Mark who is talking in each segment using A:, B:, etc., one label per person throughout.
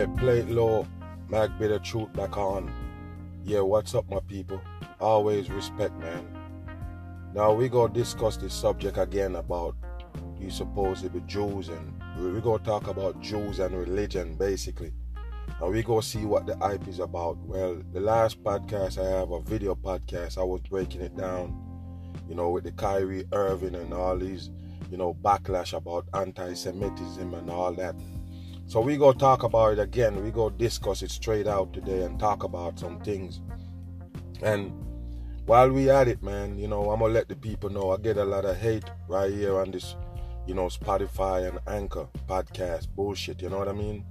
A: Yeah, play it low. Mag Bitter Truth back on. Yeah, what's up, my people? Always respect, man. Now we gonna discuss this subject again about you supposed be Jews and we gonna talk about Jews and religion basically. And we gonna see what the hype is about. Well, the last podcast I have a video podcast, I was breaking it down, you know, with the Kyrie Irving and all these, you know, backlash about anti-Semitism and all that. So we go talk about it again. We go discuss it straight out today and talk about some things. And while we at it, man, you know, I'm gonna let the people know I get a lot of hate right here on this, you know, Spotify and Anchor podcast bullshit. You know what I mean?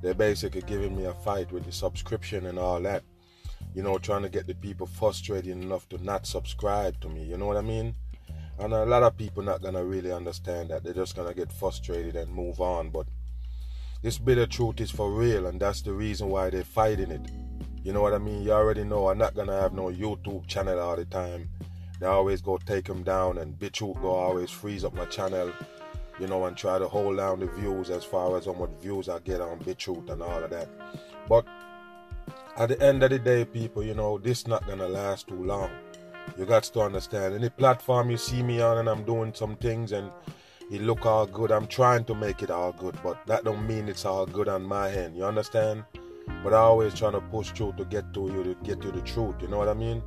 A: They're basically giving me a fight with the subscription and all that. You know, trying to get the people frustrated enough to not subscribe to me. You know what I mean? And a lot of people not gonna really understand that. They're just gonna get frustrated and move on. But this bitter truth is for real, and that's the reason why they're fighting it. You know what I mean? You already know I'm not gonna have no YouTube channel all the time. They always go take them down, and BitChute go always freeze up my channel, you know, and try to hold down the views as far as how much views I get on BitChute and all of that. But at the end of the day, people, you know, this not gonna last too long. You got to understand. Any platform you see me on, and I'm doing some things, and it look all good. I'm trying to make it all good, but that don't mean it's all good on my end. You understand? But I always trying to push through to get to you to get to the truth. You know what I mean?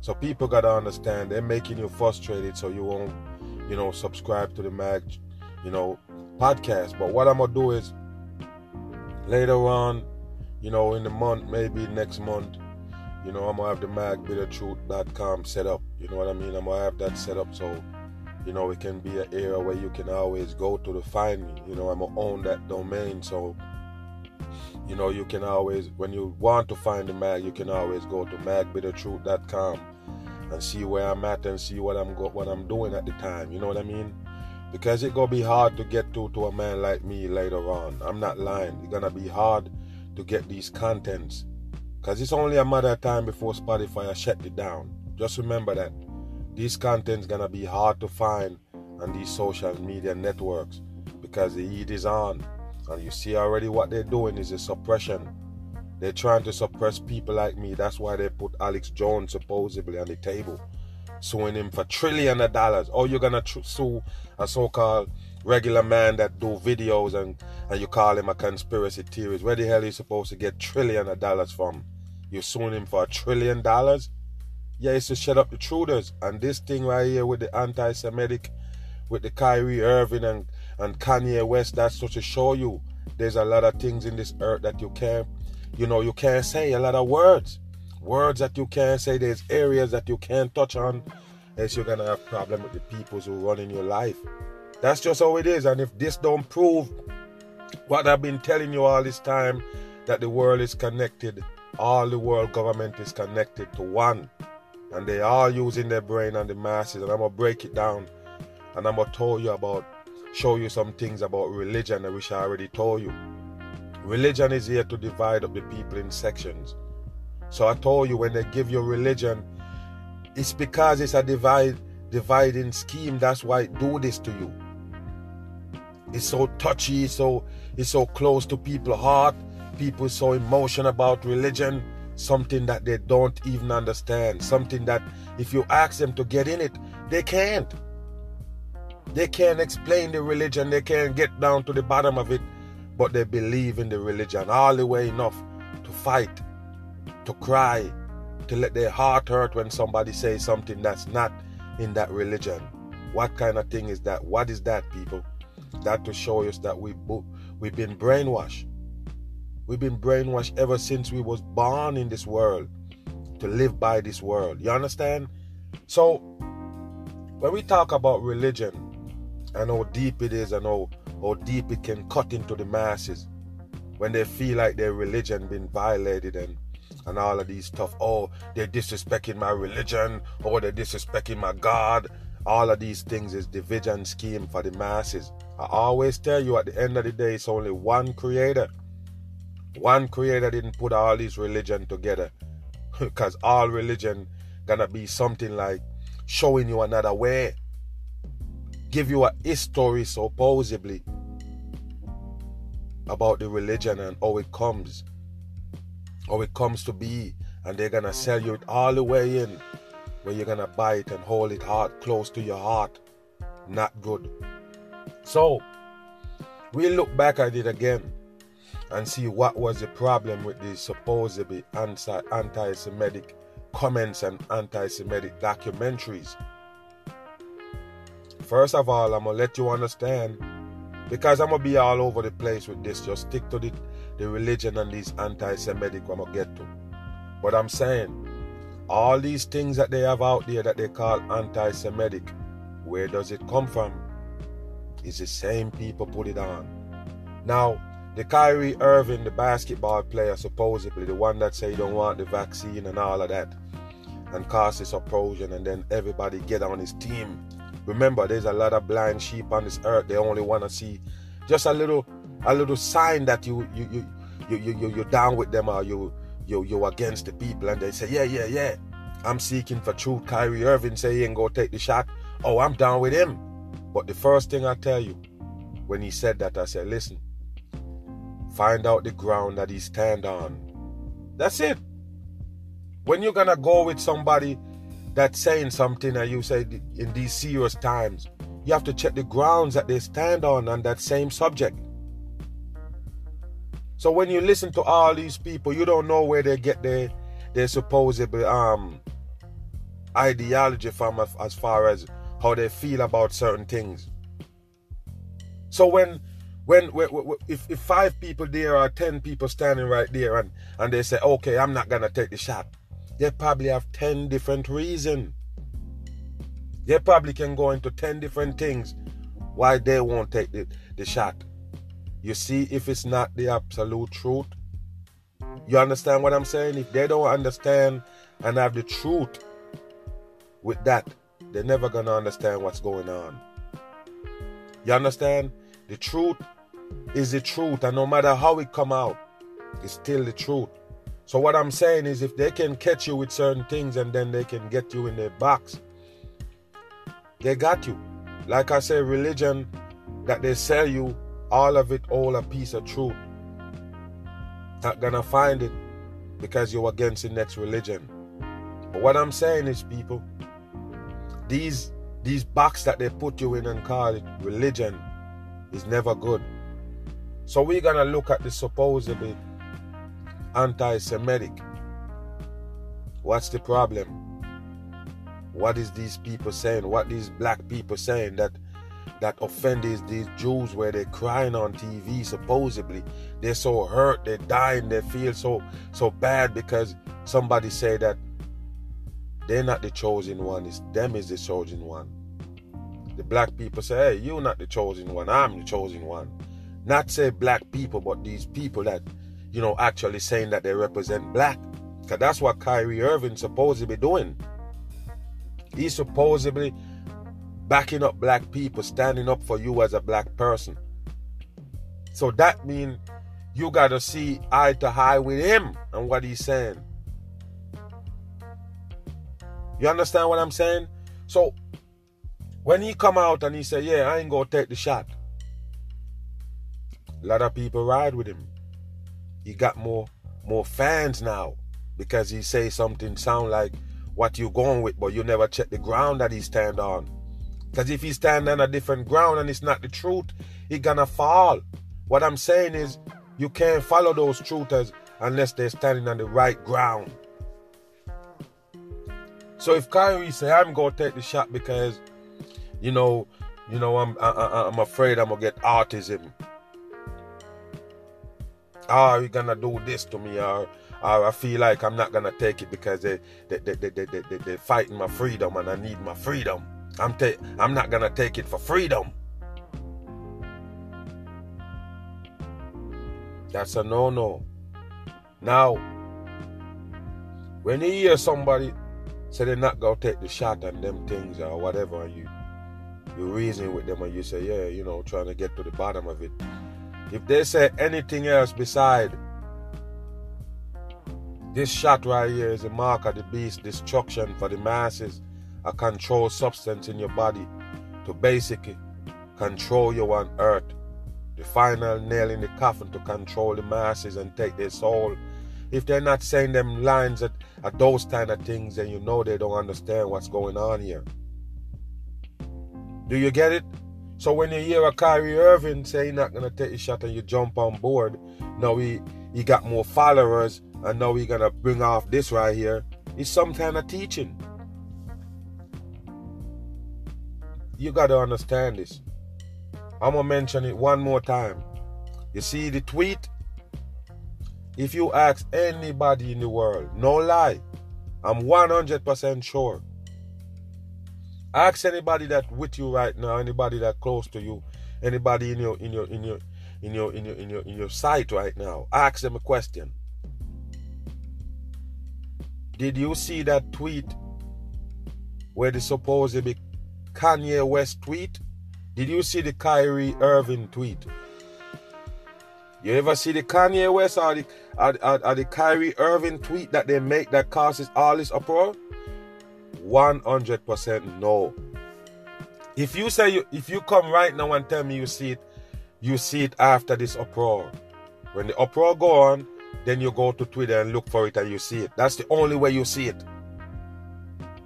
A: So people gotta understand they're making you frustrated, so you won't, you know, subscribe to the mag, you know, podcast. But what I'm gonna do is later on, you know, in the month, maybe next month, you know, I'm gonna have the magbittertruth.com set up. You know what I mean? I'm gonna have that set up so you know, it can be an area where you can always go to to find me. You know, I'm gonna own that domain, so you know you can always, when you want to find the mag, you can always go to magbittertruth.com and see where I'm at and see what I'm go, what I'm doing at the time. You know what I mean? Because it gonna be hard to get to to a man like me later on. I'm not lying. It's gonna be hard to get these contents. Cause it's only a matter of time before Spotify shut it down. Just remember that. This content's gonna be hard to find on these social media networks because the heat is on. And you see already what they're doing is a suppression. They're trying to suppress people like me. That's why they put Alex Jones supposedly on the table, suing him for trillion of dollars. Oh, you're gonna tr- sue a so-called regular man that do videos and and you call him a conspiracy theorist. Where the hell are you supposed to get trillion of dollars from? You're suing him for a trillion dollars? Yeah, it's to shut up the truthers. And this thing right here with the anti-Semitic, with the Kyrie Irving and, and Kanye West, that's just to show you there's a lot of things in this earth that you can't, you know, you can't say a lot of words. Words that you can't say. There's areas that you can't touch on, else you're gonna have problem with the people who run in your life. That's just how it is. And if this don't prove what I've been telling you all this time, that the world is connected, all the world government is connected to one and they are using their brain and the masses. And I'm gonna break it down, and I'm gonna tell you about, show you some things about religion, which I already told you. Religion is here to divide up the people in sections. So I told you when they give you religion, it's because it's a divide dividing scheme. That's why it do this to you. It's so touchy, so it's so close to people's heart. People so emotional about religion something that they don't even understand, something that if you ask them to get in it, they can't. They can't explain the religion, they can't get down to the bottom of it, but they believe in the religion all the way enough to fight, to cry, to let their heart hurt when somebody says something that's not in that religion. What kind of thing is that? What is that, people? That to show us that we we've been brainwashed. We've been brainwashed ever since we was born in this world to live by this world. You understand? So when we talk about religion and how deep it is and how, how deep it can cut into the masses when they feel like their religion been violated and and all of these stuff. Oh, they're disrespecting my religion, or they're disrespecting my God. All of these things is division scheme for the masses. I always tell you at the end of the day, it's only one creator. One creator didn't put all these religion together. Because all religion gonna be something like showing you another way. Give you a history supposedly. about the religion and how it comes, how it comes to be, and they're gonna sell you it all the way in, where you're gonna buy it and hold it hard close to your heart. Not good. So we look back at it again and see what was the problem with these supposedly anti Semitic comments and anti Semitic documentaries. First of all, I'm gonna let you understand because I'm gonna be all over the place with this. Just stick to the, the religion and these anti Semitic I'm gonna get to. But I'm saying, all these things that they have out there that they call anti Semitic, where does it come from? It's the same people put it on. Now, the Kyrie Irving, the basketball player, supposedly the one that say he don't want the vaccine and all of that, and cause this opposition, and then everybody get on his team Remember, there's a lot of blind sheep on this earth. They only want to see just a little, a little sign that you, you, you, you, you, you you're down with them or you, you, you're against the people, and they say, yeah, yeah, yeah. I'm seeking for truth. Kyrie Irving say he ain't gonna take the shot. Oh, I'm down with him. But the first thing I tell you, when he said that, I said, listen, find out the ground that he stand on. That's it. When you're gonna go with somebody that's saying something and you say in these serious times, you have to check the grounds that they stand on on that same subject. So when you listen to all these people, you don't know where they get their their supposed um ideology from as far as how they feel about certain things. So when when, when, when if, if five people there or ten people standing right there and and they say, okay, I'm not gonna take the shot they probably have 10 different reasons. They probably can go into 10 different things why they won't take the, the shot. You see, if it's not the absolute truth, you understand what I'm saying? If they don't understand and have the truth with that, they're never to understand what's going on. You understand? The truth is the truth, and no matter how it come out, it's still the truth. So what I'm saying is if they can catch you with certain things and then they can get you in their box, they got you. Like I say, religion that they sell you, all of it, all a piece of truth. Not gonna find it because you're against the next religion. But what I'm saying is, people, these these box that they put you in and call it religion is never good. So we're gonna look at the supposedly anti Semitic. What's the problem? What is these people saying? What these black people saying that that offend these, Jews where they're crying on TV supposedly. They're so hurt, they're dying, they feel so so bad because somebody say that they're not the chosen one, it's them is the chosen one. The black people say, hey, you're not the chosen one, I'm the chosen one. Not say black people, but these people that you know, actually saying that they represent black. Because that's what Kyrie Irving supposedly doing. He's supposedly backing up black people, standing up for you as a black person. So that means you got to see eye to eye with him and what he's saying. You understand what I'm saying? So when he come out and he say, "Yeah, I ain't gonna take the shot," a lot of people ride with him he got more more fans now because he say something sound like what you going with, but you never check the ground that he stand on. Because if he stand on a different ground and it's not the truth, he gonna fall. What I'm saying is you can't follow those truthers unless they're standing on the right ground. So if Kyrie say I'm gonna take the shot because, you know, you know I'm I, I, I'm afraid I'm gonna get autism oh, you're gonna do this to me, or, or I feel like I'm not gonna take it because they they they they they, they, they, are fighting my freedom and I need my freedom. I'm ta- I'm not gonna take it for freedom. That's a no-no. Now, when you hear somebody say they're not gonna take the shot and them things or whatever, you you reason with them and you say, yeah, you know, trying to get to the bottom of it. If they say anything else beside this shot right here is a mark of the beast, destruction for the masses, a controlled substance in your body to basically control you on earth the final nail in the coffin to control the masses and take their soul. If they're not saying them lines at, at those kind of things, then you know they don't understand what's going on here. Do you get it? So when you hear a Kyrie Irving say he's not gonna take a shot and you jump on board, now he he got more followers and now he gonna bring off this right here. It's some kind of teaching. You gotta understand this. I'm gonna mention it one more time. You see the tweet? If you ask anybody in the world, no lie, I'm 100% sure. Ask anybody that with you right now, anybody that close to you, anybody in your in your in your in your in your in your in your sight right now. Ask them a question. Did you see that tweet where the supposedly Kanye West tweet? Did you see the Kyrie Irving tweet? You ever see the Kanye West or the, or, or, or the Kyrie Irving tweet that they make that causes all this uproar? 100% no. If you say you, if you come right now and tell me you see it, you see it after this uproar. When the uproar go on, then you go to Twitter and look for it and you see it. That's the only way you see it.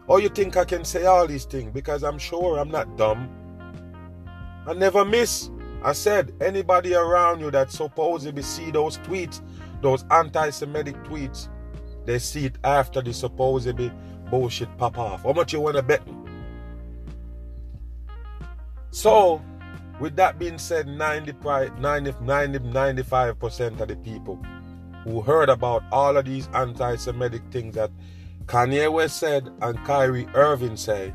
A: Or you think I can say all these things because I'm sure I'm not dumb. I never miss. I said, anybody around you that supposedly see those tweets, those anti-Semitic tweets, they see it after the supposedly bullshit pop off. How much you want to bet me? So, with that being said, 90, 90, 90, 95% of the people who heard about all of these anti-Semitic things that Kanye West said and Kyrie Irving say,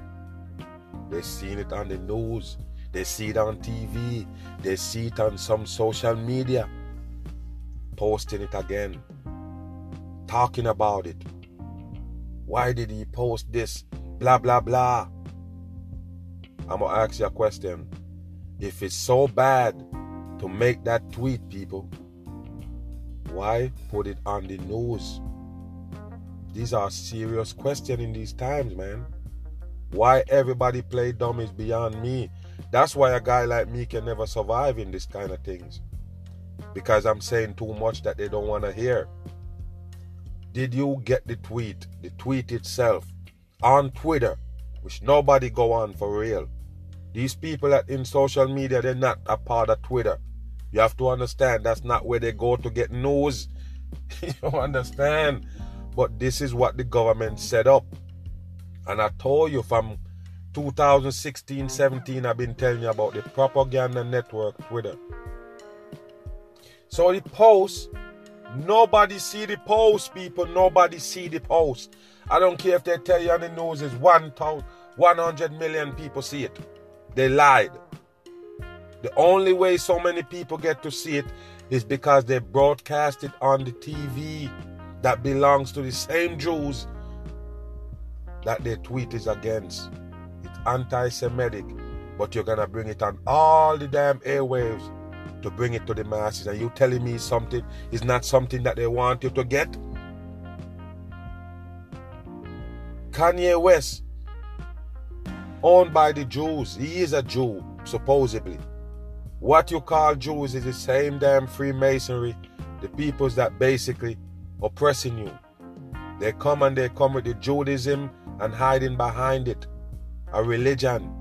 A: they seen it on the news they see it on TV. They see it on some social media. Posting it again. Talking about it. Why did he post this? Blah, blah, blah. I'm going to ask you a question. If it's so bad to make that tweet, people, why put it on the news? These are serious questions in these times, man. Why everybody play dumb is beyond me. That's why a guy like me can never survive in this kind of things. Because I'm saying too much that they don't want to hear. Did you get the tweet, the tweet itself, on Twitter, which nobody go on for real? These people that in social media, they're not a part of Twitter. You have to understand that's not where they go to get news. you understand? But this is what the government set up. And I told you from 2016 17, I've been telling you about the propaganda network Twitter. So the post, nobody see the post, people. Nobody see the post. I don't care if they tell you on the news is 100 million people see it. They lied. The only way so many people get to see it is because they broadcast it on the TV that belongs to the same Jews that their tweet is against It's anti Semitic, but you're gonna bring it on all the damn airwaves to bring it to the masses. And you telling me something is not something that they want you to get? Kanye West, owned by the Jews, he is a Jew, supposedly. What you call Jews is the same damn Freemasonry, the peoples that basically oppressing you. They come and they come with the Judaism and hiding behind it a religion.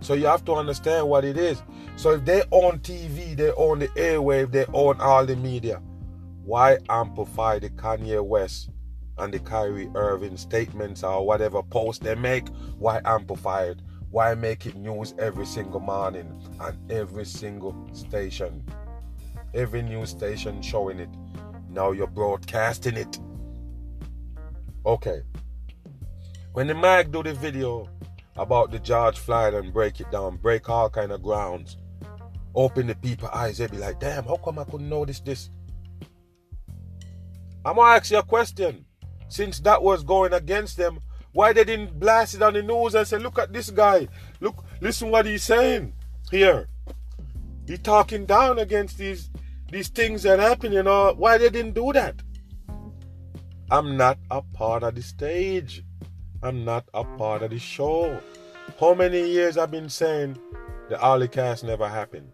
A: So you have to understand what it is. So if they own TV, they own the airwave, they own all the media. Why amplify the Kanye West and the Kyrie Irving statements or whatever post they make? Why amplify it? Why make it news every single morning and every single station? Every news station showing it. Now you're broadcasting it. Okay. When the Mag do the video about the George Floyd and break it down, break all kind of grounds, open the people eyes. They be like, damn, how come I couldn't notice this? I'm gonna ask you a question. Since that was going against them, why they didn't blast it on the news and say, look at this guy, look, listen what he's saying here. He talking down against these these things that happen, you know. Why they didn't do that? I'm not a part of the stage. I'm not a part of the show. How many years I've been saying the Holocaust never happened?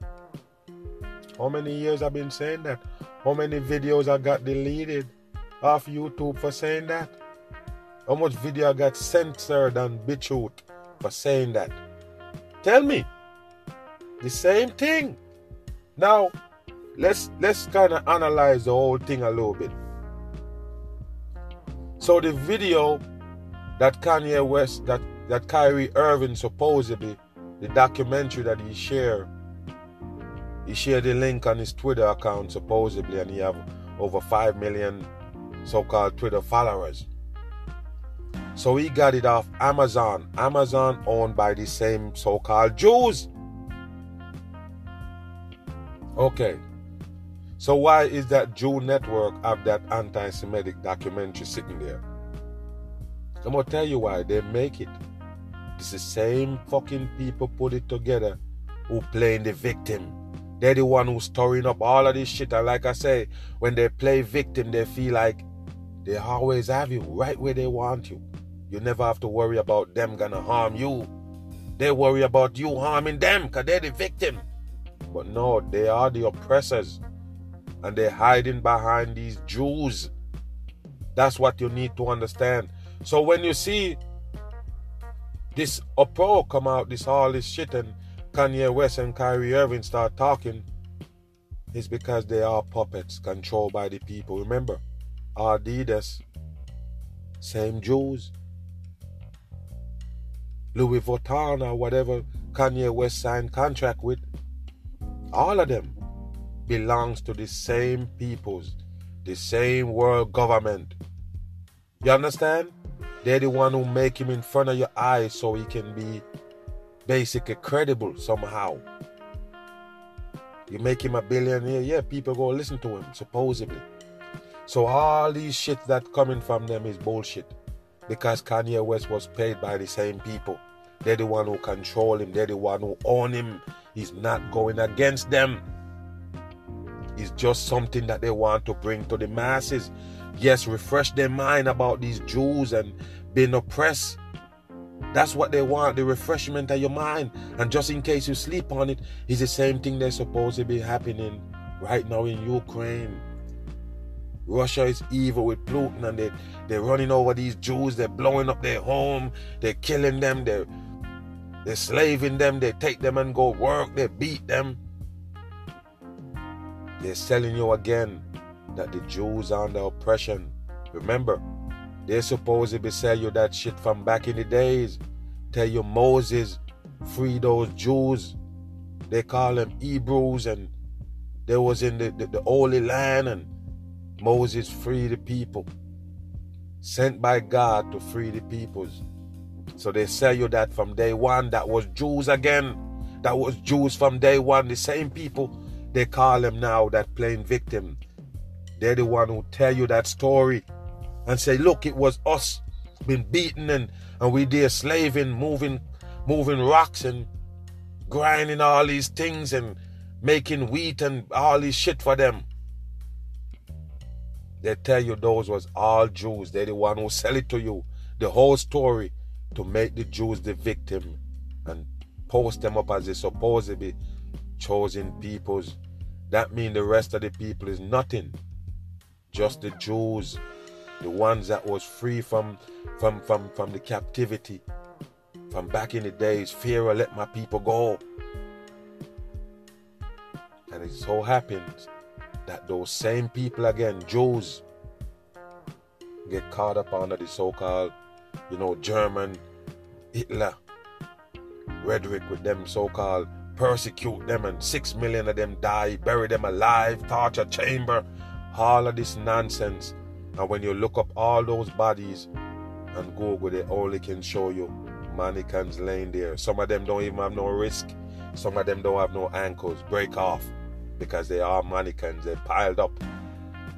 A: How many years I've been saying that? How many videos I got deleted off YouTube for saying that? How much video I got censored and on BitChute for saying that? Tell me. The same thing. Now, let's let's kind of analyze the whole thing a little bit. So the video that Kanye West, that that Kyrie Irving supposedly, the documentary that he shared, he shared the link on his Twitter account supposedly, and he have over five million so-called Twitter followers. So he got it off Amazon. Amazon owned by the same so-called Jews. Okay. So why is that Jew network of that anti-Semitic documentary sitting there? I'm gonna tell you why they make it. It's the same fucking people put it together who playing the victim. They're the one who's storing up all of this shit. And like I say, when they play victim, they feel like they always have you right where they want you. You never have to worry about them gonna harm you. They worry about you harming them because they're the victim. But no, they are the oppressors. And they're hiding behind these Jews. That's what you need to understand. So when you see this uproar come out, this all this shit, and Kanye West and Kyrie Irving start talking, it's because they are puppets controlled by the people. Remember, Adidas, same Jews. Louis Vuitton or whatever Kanye West signed contract with, all of them belongs to the same peoples, the same world government. You understand? They're the one who make him in front of your eyes so he can be basically credible somehow. You make him a billionaire, yeah, people go listen to him, supposedly. So all these shit that coming from them is bullshit. Because Kanye West was paid by the same people. They're the one who control him, they're the one who own him. He's not going against them. It's just something that they want to bring to the masses. Yes, refresh their mind about these Jews and being oppressed. That's what they want, the refreshment of your mind. And just in case you sleep on it, it's the same thing that's supposed to be happening right now in Ukraine. Russia is evil with Putin and they, they're running over these Jews, they're blowing up their home, they're killing them, they're they're slaving them, they take them and go work, they beat them. They're selling you again that the Jews are under oppression. Remember, they're supposed to be selling you that shit from back in the days. Tell you Moses free those Jews. They call them Hebrews and they was in the, the, the Holy Land and Moses freed the people. Sent by God to free the peoples. So they sell you that from day one. That was Jews again. That was Jews from day one. The same people they call them now that playing victim. They're the one who tell you that story and say, look, it was us been beaten and, and we there slaving, moving, moving rocks and grinding all these things and making wheat and all this shit for them. They tell you those was all Jews. They're the one who sell it to you. The whole story to make the Jews the victim and post them up as they supposed to be chosen peoples. That means the rest of the people is nothing. Just the Jews the ones that was free from from from from the captivity. From back in the days pharaoh let my people go. And it so happens that those same people again jews get caught up under the so-called you know german hitler rhetoric with them so-called persecute them and six million of them die bury them alive torture chamber all of this nonsense and when you look up all those bodies and Google, they only can show you mannequins laying there. Some of them don't even have no risk. Some of them don't have no ankles. Break off because they are mannequins. They piled up.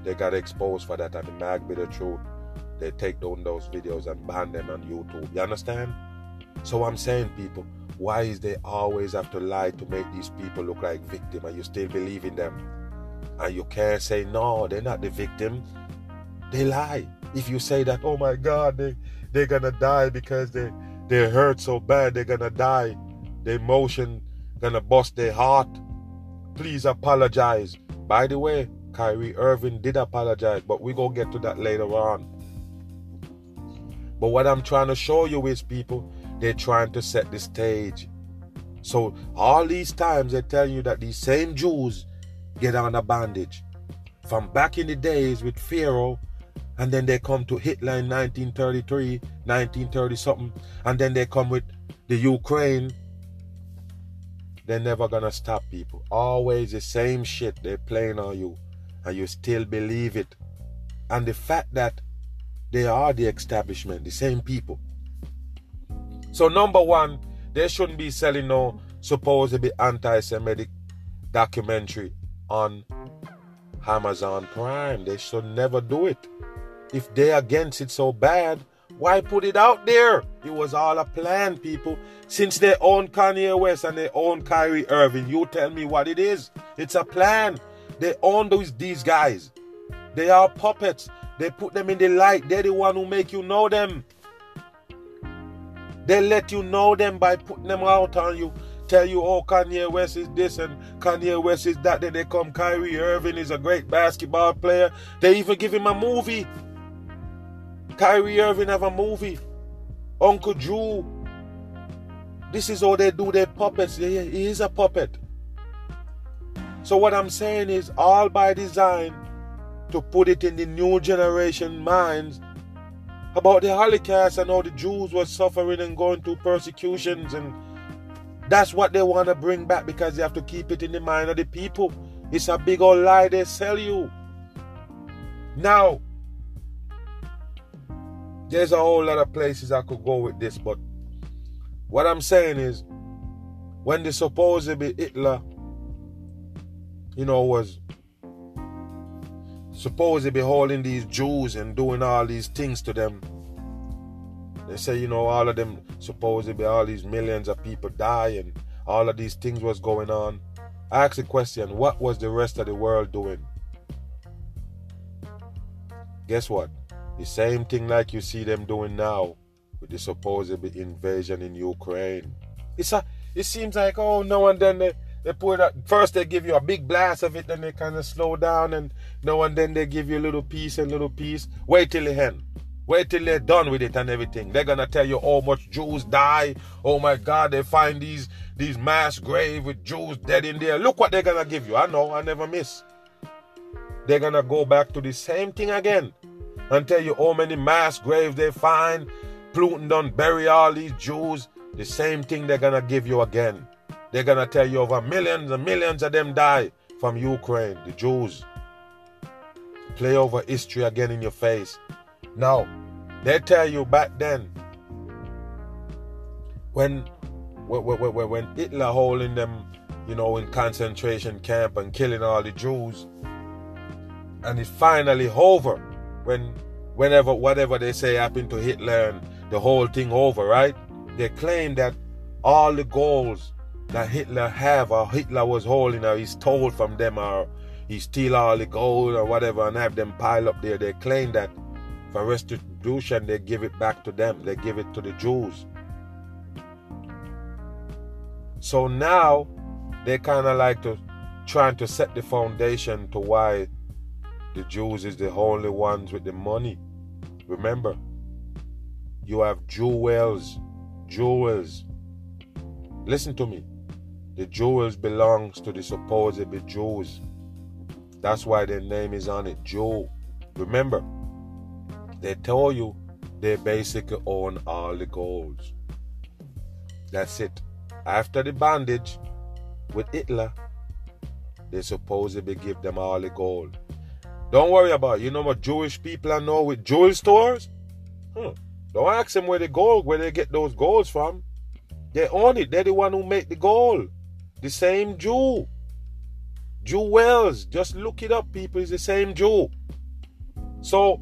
A: They got exposed for that. And Mag Bitter Truth. They take down those videos and ban them on YouTube. You understand? So I'm saying, people, why is they always have to lie to make these people look like victim and you still believe in them? And you can't say no, they're not the victim. They lie. If you say that, oh my God, they they're gonna die because they they hurt so bad, they're gonna die. The emotion gonna bust their heart. please apologize. By the way, Kyrie Irving did apologize, but we gonna get to that later on. But what I'm trying to show you is, people, they're trying to set the stage. So all these times they're telling you that these same Jews get on a bandage. From back in the days with Pharaoh, and then they come to Hitler in 1933, 1930 something, and then they come with the Ukraine. They're never gonna stop people. Always the same shit they're playing on you, and you still believe it. And the fact that they are the establishment, the same people. So number one, they shouldn't be selling no supposedly anti-Semitic documentary on Amazon Prime. They should never do it. If they against it so bad, why put it out there? It was all a plan, people. Since they own Kanye West and they own Kyrie Irving, you tell me what it is. It's a plan. They own those these guys. They are puppets. They put them in the light. They're the one who make you know them. They let you know them by putting them out on you tell you, oh, Kanye West is this and Kanye West is that. Then they come, Kyrie Irving is a great basketball player. They even give him a movie. Kyrie Irving have a movie. Uncle Drew. This is how they do their puppets. He is a puppet. So what I'm saying is all by design to put it in the new generation minds about the Holocaust and how the Jews were suffering and going through persecutions and that's what they want to bring back because they have to keep it in the mind of the people. It's a big old lie they sell you. Now, there's a whole lot of places I could go with this, but what I'm saying is when the supposedly Hitler, you know, was supposed to be holding these Jews and doing all these things to them they say, you know, all of them supposedly all these millions of people die and all of these things was going on. I ask the question, what was the rest of the world doing? Guess what? The same thing like you see them doing now with the supposed invasion in Ukraine. It's a it seems like oh no and then they, they put it first they give you a big blast of it, then they kind of slow down and no and then they give you a little piece and little piece. Wait till the end. Wait till they're done with it and everything. They're gonna tell you how much Jews die. Oh my God, they find these these mass grave with Jews dead in there. Look what they're gonna give you. I know, I never miss. They're gonna go back to the same thing again and tell you how many mass graves they find. Putin done bury all these Jews. The same thing they're gonna give you again. They're gonna tell you over millions and millions of them die from Ukraine, the Jews. Play over history again in your face. Now, they tell you back then when when, when, when Hitler holding them, you know, in concentration camp and killing all the Jews, and it's finally over when whenever whatever they say happened to Hitler and the whole thing over, right? They claim that all the goals that Hitler have or Hitler was holding or he stole from them or he steal all the gold or whatever and have them pile up there. They claim that for restitution, they give it back to them. They give it to the Jews. So now they kind of like to trying to set the foundation to why the Jews is the only ones with the money. Remember, you have jewels, jewels. Listen to me. The jewels belongs to the supposed Jews. That's why their name is on it, Jew. Remember, they tell you they basically own all the golds. That's it. After the bandage with Hitler, they supposedly give them all the gold. Don't worry about it. You know what Jewish people I know with jewel stores? Hmm. Don't ask them where the gold, where they get those golds from. They own it. They're the one who make the gold. The same Jew. Jew Wells. Just look it up, people. It's the same Jew. So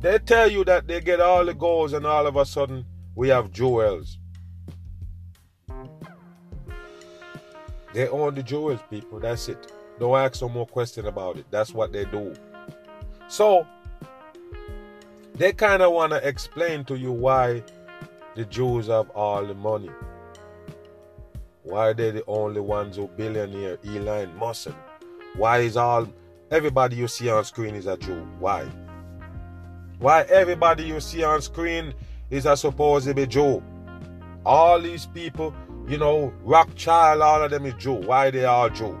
A: they tell you that they get all the goals, and all of a sudden we have jewels. They own the jewels, people. That's it. Don't ask no more question about it. That's what they do. So they kind of want to explain to you why the Jews have all the money. Why are they the only ones who billionaire Elon Musk? Why is all everybody you see on screen is a Jew? Why? Why everybody you see on screen is a supposed to be Jew? All these people, you know, Rothschild, all of them is Jew. Why they are Jew?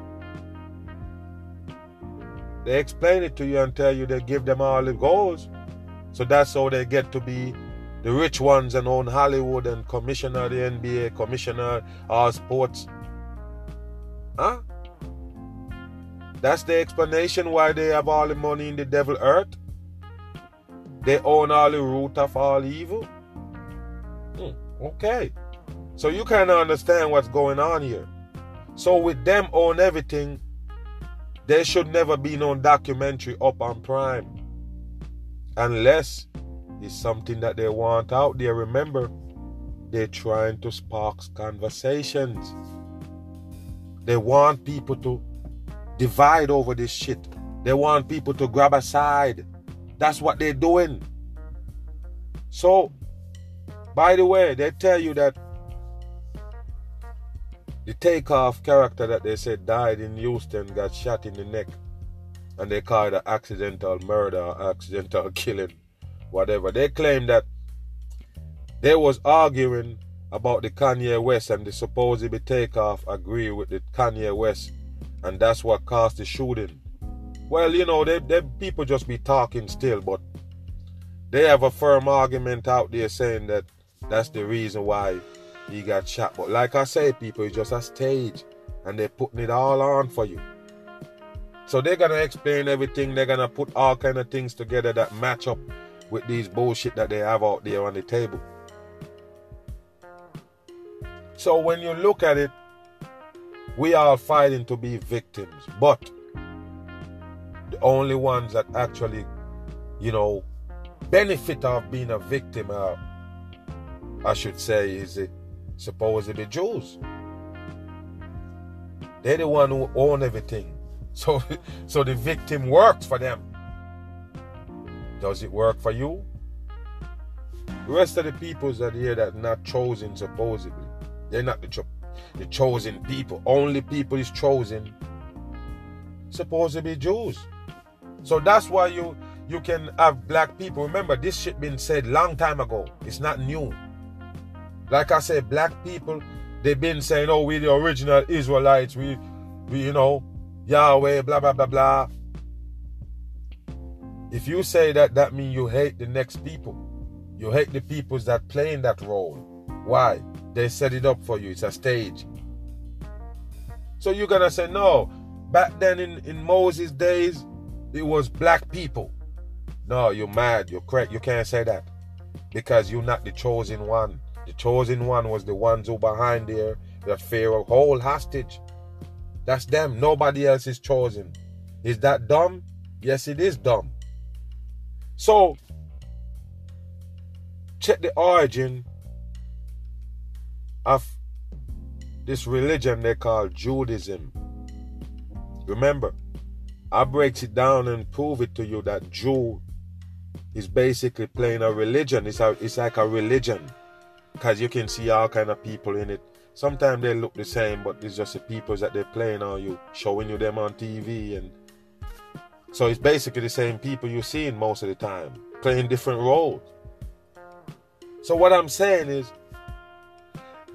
A: They explain it to you and tell you they give them all the goals. So that's how they get to be the rich ones and own Hollywood and commissioner the NBA, commissioner all sports. Huh? That's the explanation why they have all the money in the devil earth. They own all the root of all evil. Hmm, okay. So you kind of understand what's going on here. So with them own everything, there should never be no documentary up on Prime. Unless it's something that they want out there. Remember, they're trying to spark conversations. They want people to divide over this shit. They want people to grab a side. That's what they're doing. So, by the way, they tell you that the takeoff character that they said died in Houston got shot in the neck. And they call it an accidental murder, accidental killing, whatever. They claim that they was arguing about the Kanye West and the supposed takeoff agree with the Kanye West and that's what caused the shooting. Well, you know, they, they people just be talking still, but they have a firm argument out there saying that that's the reason why he got shot. But like I say, people, it's just a stage and they're putting it all on for you. So they're gonna explain everything, they're gonna put all kind of things together that match up with these bullshit that they have out there on the table. So when you look at it, we are fighting to be victims, but the only ones that actually, you know, benefit of being a victim, uh, I should say, is it supposedly Jews. They're the one who own everything. So, so the victim works for them. Does it work for you? The rest of the peoples that here that not chosen supposedly, they're not the, cho- the chosen people. Only people is chosen supposed to be Jews. So that's why you you can have black people. Remember, this shit been said long time ago. It's not new. Like I said, black people, they've been saying, oh, we the original Israelites, we, we, you know, Yahweh, blah, blah, blah, blah. If you say that, that means you hate the next people. You hate the peoples that playing that role. Why? They set it up for you. It's a stage. So you're gonna say, no, back then in, in Moses' days, it was black people. No, you're mad. You're correct. You can't say that. Because you're not the chosen one. The chosen one was the ones who behind there that Pharaoh hold hostage. That's them. Nobody else is chosen. Is that dumb? Yes, it is dumb. So, check the origin of this religion they call Judaism. Remember, I break it down and prove it to you that Jew is basically playing a religion. It's, a, it's like a religion because you can see all kind of people in it. Sometimes they look the same, but it's just the people that they're playing on you, showing you them on TV, and so it's basically the same people you're seeing most of the time, playing different roles. So what I'm saying is,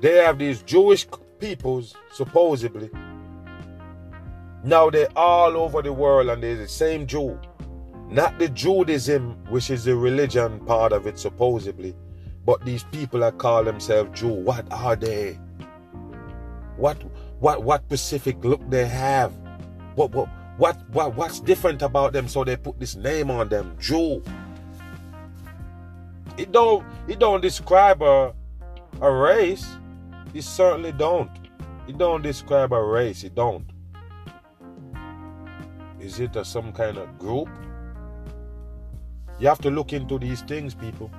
A: they have these Jewish peoples supposedly. Now they're all over the world, and they're the same Jew, not the Judaism, which is the religion part of it supposedly but these people that call themselves Jew, what are they? What what what specific look they have? What what what what what's different about them so they put this name on them, Jew? It don't it don't describe a a race. It certainly don't. It don't describe a race. It don't. Is it a, some kind of group? You have to look into these things, people.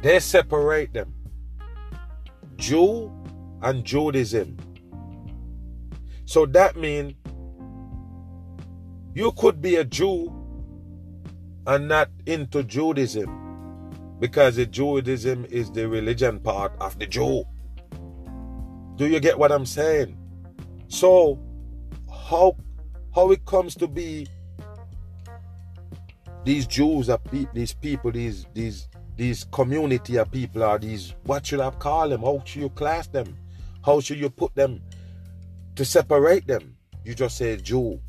A: They separate them. Jew and Judaism. So that means you could be a Jew and not into Judaism because the Judaism is the religion part of the Jew. Do you get what I'm saying? So how how it comes to be these Jews are pe- these people, these these these community of people are these what should I call them? How should you class them? How should you put them to separate them? You just say Jew.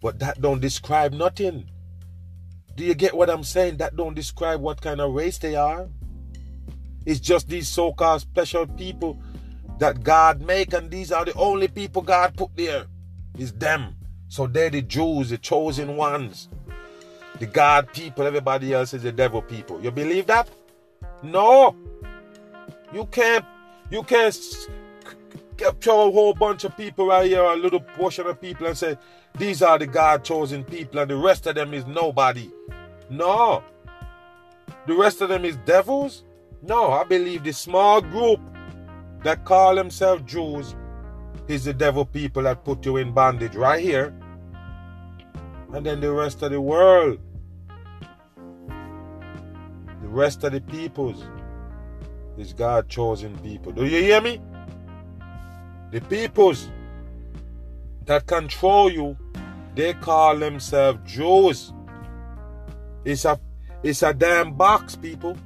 A: But that don't describe nothing. Do you get what I'm saying? That don't describe what kind of race they are. It's just these so-called special people that God make, and these are the only people God put there. Is them. So they're the Jews, the chosen ones. The God people, everybody else is the devil people. You believe that? No. You can't you can't capture a whole bunch of people right here, a little portion of people, and say, these are the God chosen people, and the rest of them is nobody. No. The rest of them is devils? No, I believe the small group that call themselves Jews is the devil people that put you in bondage right here. And then the rest of the world, the rest of the peoples is God chosen people. Do you hear me? The peoples that control you, they call themselves Jews. It's a it's a damn box, people.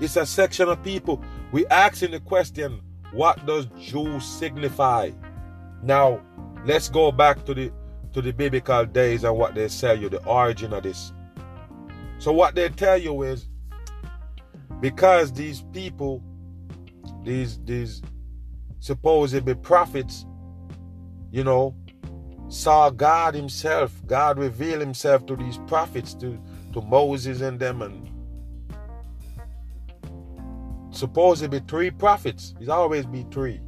A: It's a section of people. We asking the question, what does Jew signify? Now, let's go back to the to the biblical days and what they tell you, the origin of this. So what they tell you is because these people, these these supposedly prophets, you know, saw God Himself. God revealed Himself to these prophets, to, to Moses and them, and supposedly three prophets. It's always be three.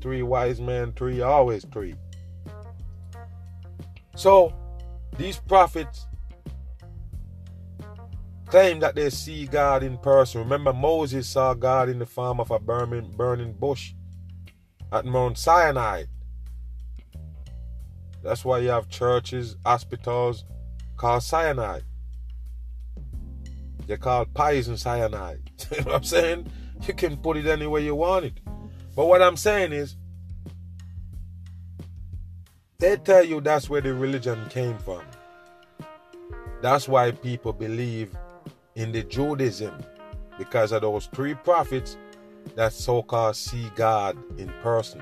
A: Three wise men, three, always three. So these prophets claim that they see God in person. Remember, Moses saw God in the form of a burning, burning bush at Mount Sinai. That's why you have churches, hospitals called cyanide. They're called poison cyanide. you know what I'm saying? You can put it any way you want it. But what I'm saying is, they tell you that's where the religion came from. That's why people believe in the Judaism because of those three prophets that so called see God in person.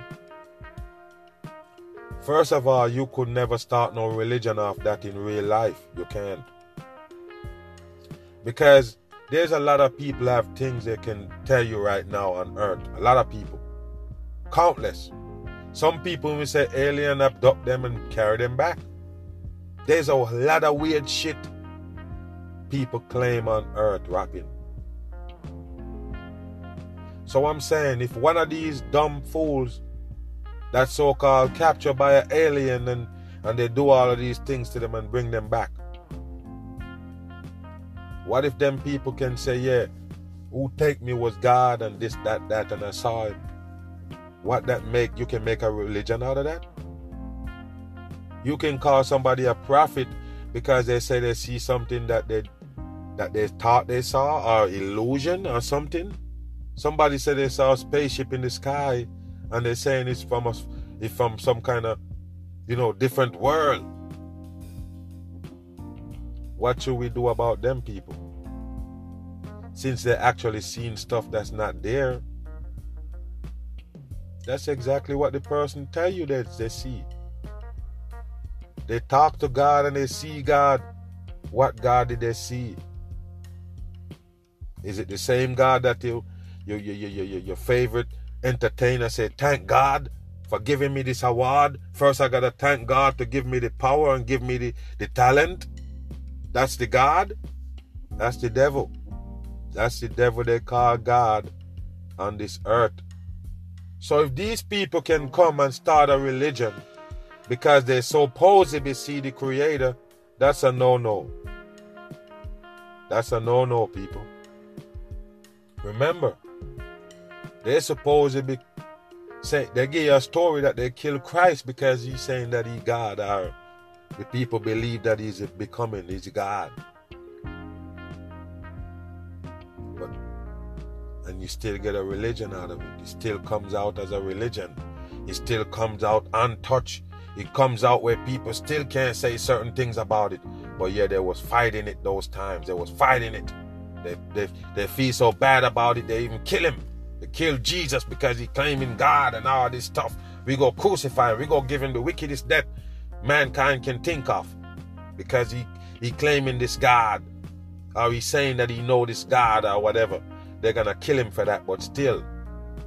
A: First of all, you could never start no religion off that in real life. You can't. Because there's a lot of people have things they can tell you right now on earth. A lot of people. Countless. Some people we say alien abduct them and carry them back. There's a lot of weird shit people claim on earth rapping. So I'm saying if one of these dumb fools that so called captured by an alien and, and they do all of these things to them and bring them back. What if them people can say, yeah, who take me was God and this, that, that, and I saw him? What that make you can make a religion out of that? You can call somebody a prophet because they say they see something that they that they thought they saw or illusion or something. Somebody said they saw a spaceship in the sky and they're saying it's from us it's from some kind of you know different world. What should we do about them people? Since they're actually seeing stuff that's not there. That's exactly what the person tell you that they see. They talk to God and they see God. What God did they see? Is it the same God that you your, your, your, your, your favorite entertainer say, Thank God for giving me this award. First, I got to thank God to give me the power and give me the, the talent. That's the God. That's the devil. That's the devil they call God on this earth. So if these people can come and start a religion because they supposedly see the creator, that's a no-no. That's a no-no, people. Remember, they supposedly say they give you a story that they killed Christ because he's saying that he God or the people believe that he's becoming he's God. And you still get a religion out of it. It still comes out as a religion. It still comes out untouched. It comes out where people still can't say certain things about it. But yeah, there was fighting it those times. They was fighting it. They, they, they feel so bad about it, they even kill him. They kill Jesus because he claiming God and all this stuff. We go crucify him. We go give him the wickedest death mankind can think of. Because he, he claiming this God. Or he saying that he know this God or whatever. They're gonna kill him for that. But still,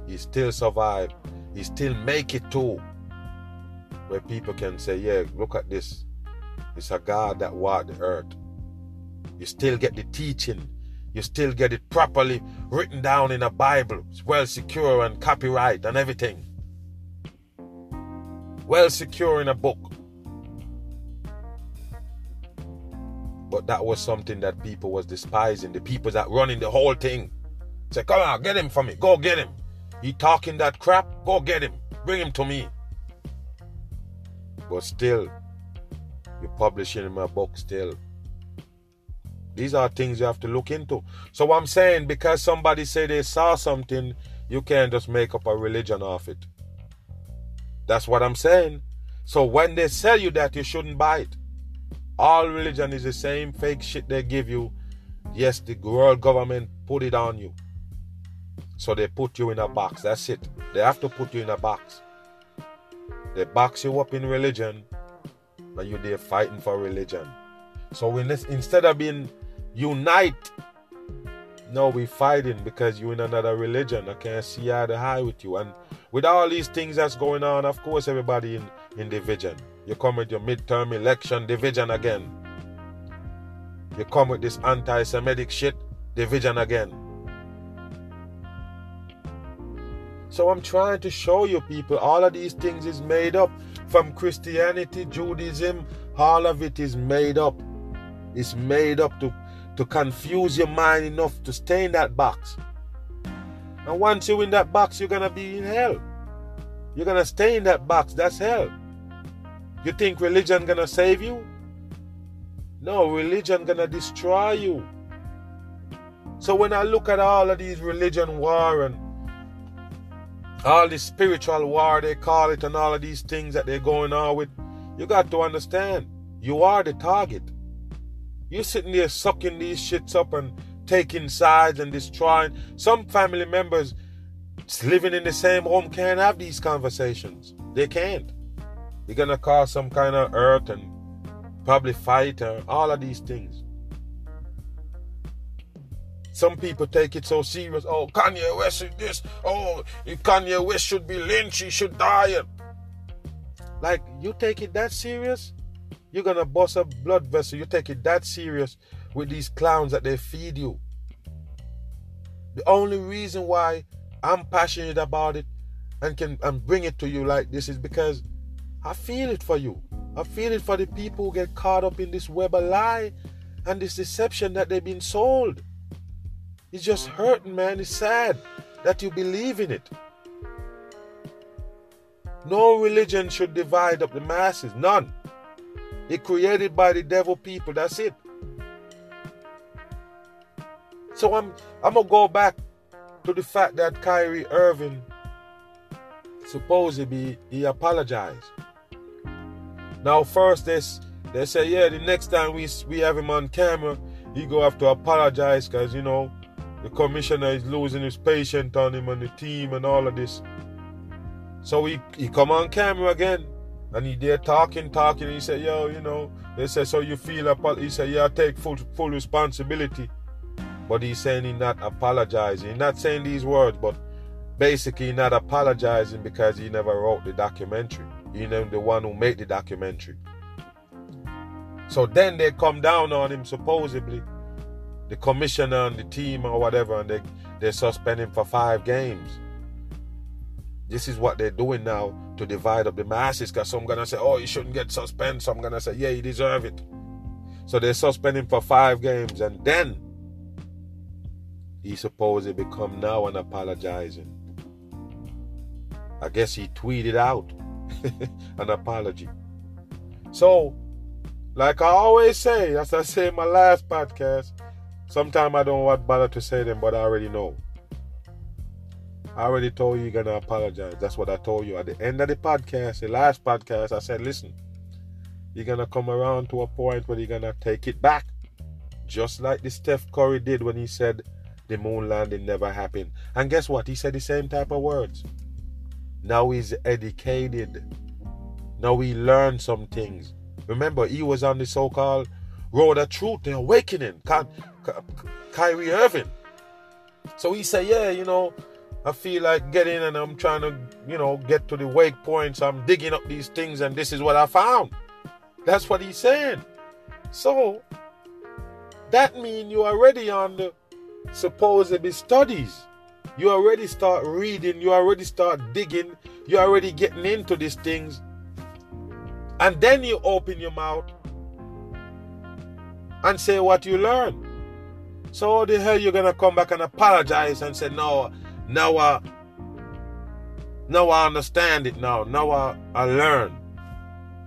A: he still survived. He still make it to where people can say, yeah, look at this. It's a God that walked the earth. You still get the teaching. You still get it properly written down in a Bible. It's well secure and copyright and everything. Well secure in a book. But that was something that people was despising. The people that running the whole thing. Say, come on, get him for me. Go get him. He talking that crap. Go get him. Bring him to me. But still, you're publishing in my book still. These are things you have to look into. So I'm saying because somebody say they saw something, you can't just make up a religion off it. That's what I'm saying. So when they sell you that, you shouldn't buy it. All religion is the same fake shit they give you. Yes, the world government put it on you. So they put you in a box. That's it. They have to put you in a box. They box you up in religion, and you're there fighting for religion. So instead of being unite, no, we fighting because you're in another religion. I can't see eye to eye with you. And with all these things that's going on, of course, everybody in, in division. You come with your midterm election division again. You come with this anti Semitic shit division again. So I'm trying to show you people all of these things is made up from Christianity, Judaism, all of it is made up. It's made up to, to confuse your mind enough to stay in that box. And once you're in that box, you're gonna be in hell. You're gonna stay in that box. That's hell. You think religion gonna save you? No, religion gonna destroy you. So when I look at all of these religion war and all this spiritual war they call it and all of these things that they're going on with you got to understand you are the target. You're sitting there sucking these shits up and taking sides and destroying. Some family members living in the same home can't have these conversations. They can't. You're gonna cause some kind of hurt and probably fight and all of these things some people take it so serious. Oh, Kanye West is this. Oh, Kanye West should be lynched. He should die. Like, you take it that serious? You're gonna bust a blood vessel. You take it that serious with these clowns that they feed you. The only reason why I'm passionate about it and can and bring it to you like this is because I feel it for you. I feel it for the people who get caught up in this web of lie and this deception that they've been sold. It's just hurting, man. It's sad that you believe in it. No religion should divide up the masses. None. It created by the devil people. That's it. So I'm I'm gonna go back to the fact that Kyrie Irving supposedly he apologized. Now first they they say yeah the next time we we have him on camera he go have to apologize because you know the commissioner is losing his patience on him and the team and all of this. So he, he come on camera again and he there talking, talking, he said, yo, you know, they said, so you feel, apo-? he said, yeah, I take full, full responsibility. But he's saying he's not apologizing. He's not saying these words, but basically not apologizing because he never wrote the documentary. He never the one who made the documentary. So then they come down on him supposedly the commissioner and the team or whatever, and they they suspend him for five games. This is what they're doing now to divide up the masses. Because some gonna say, "Oh, he shouldn't get suspended." Some gonna say, "Yeah, he deserve it." So they suspend him for five games, and then he supposedly become now and apologizing. I guess he tweeted out an apology. So, like I always say, as I say in my last podcast, Sometimes I don't want bother to say them, but I already know. I already told you you're gonna apologize. That's what I told you at the end of the podcast, the last podcast. I said, listen, you're gonna come around to a point where you're gonna take it back. Just like the Steph Curry did when he said the moon landing never happened. And guess what? He said the same type of words. Now he's educated. Now he learned some things. Remember, he was on the so-called road of truth, the awakening. Kyrie Irving. So he said, yeah, you know, I feel like getting and I'm trying to, you know, get to the wake points. I'm digging up these things and this is what I found. That's what he's saying. So that means you're already on the supposedly studies. You already start reading, you already start digging, you already getting into these things. And then you open your mouth and say what you learn. So how the hell you gonna come back and apologize and say no, now I now I understand it now. Now I, I learn.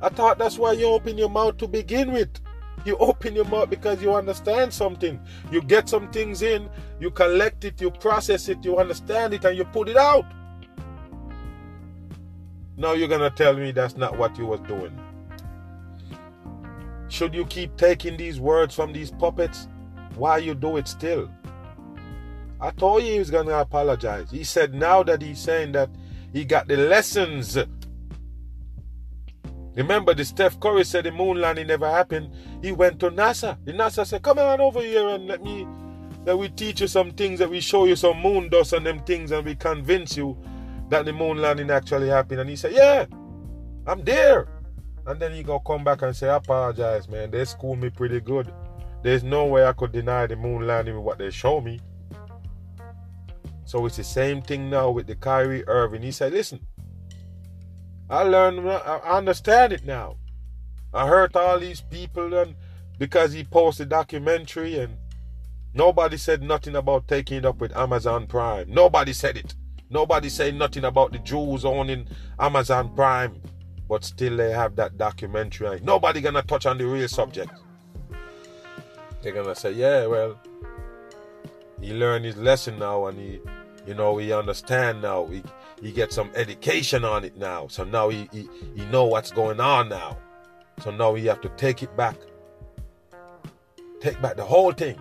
A: I thought that's why you open your mouth to begin with. You open your mouth because you understand something. You get some things in, you collect it, you process it, you understand it, and you put it out. Now you're gonna tell me that's not what you was doing. Should you keep taking these words from these puppets? Why you do it still? I told you he was gonna apologize. He said now that he's saying that he got the lessons Remember, the Steph Curry said the moon landing never happened. He went to NASA. The NASA said, "Come on over here and let me, that we teach you some things, that we show you some moon dust and them things, and we convince you that the moon landing actually happened." And he said, "Yeah, I'm there." And then he go come back and say, "I apologize, man. They schooled me pretty good. There's no way I could deny the moon landing with what they show me." So it's the same thing now with the Kyrie Irving. He said, "Listen." I learned, I understand it now. I hurt all these people and because he posted documentary and nobody said nothing about taking it up with Amazon Prime. Nobody said it. Nobody said nothing about the Jews owning Amazon Prime. But still they have that documentary. Nobody gonna touch on the real subject. They're gonna say, yeah, well, he learned his lesson now and he you know he understand now. He he gets some education on it now. So now he, he, he know what's going on now. So now he have to take it back. Take back the whole thing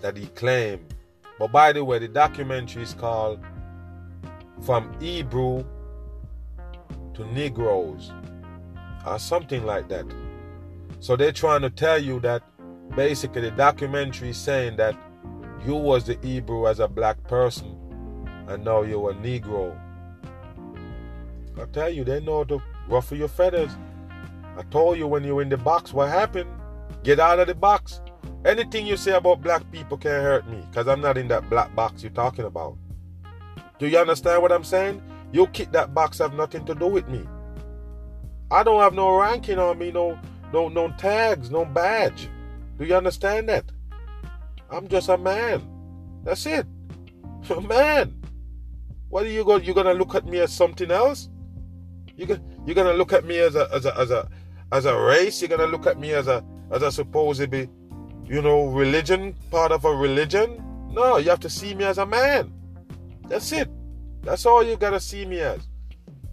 A: that he claimed. But by the way, the documentary is called From Hebrew to Negroes or something like that. So they're trying to tell you that basically the documentary is saying that you was the Hebrew as a black person and now you're a Negro. I tell you, they know to ruffle your feathers. I told you when you're in the box what happened. Get out of the box. Anything you say about black people can't hurt me because I'm not in that black box you're talking about. Do you understand what I'm saying? You kick that box have nothing to do with me. I don't have no ranking on me, no no no tags, no badge. Do you understand that? I'm just a man. That's it. A man. What are you going? You're gonna look at me as something else? You gonna you're gonna look at me as a as a as a as a race? You're gonna look at me as a as a supposedly, you know, religion part of a religion? No, you have to see me as a man. That's it. That's all you gotta see me as.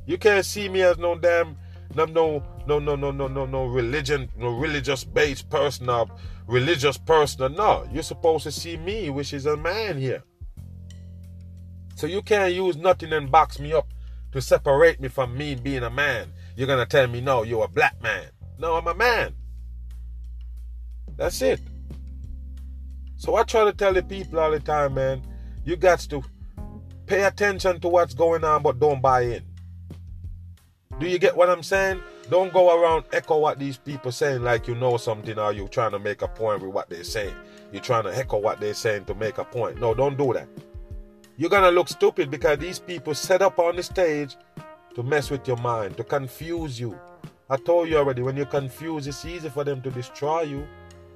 A: You can't see me as no damn no no no no no no no no religion no religious based person or religious person. No, you're supposed to see me, which is a man here. So you can't use nothing and box me up to separate me from me being a man. You're gonna tell me, no, you're a black man. No, I'm a man. That's it. So I try to tell the people all the time, man, you got to pay attention to what's going on, but don't buy in. Do you get what I'm saying? Don't go around echo what these people saying like you know something or you're trying to make a point with what they're saying. You're trying to echo what they're saying to make a point. No, don't do that you're gonna look stupid because these people set up on the stage to mess with your mind, to confuse you. I told you already, when you're confused, it's easy for them to destroy you.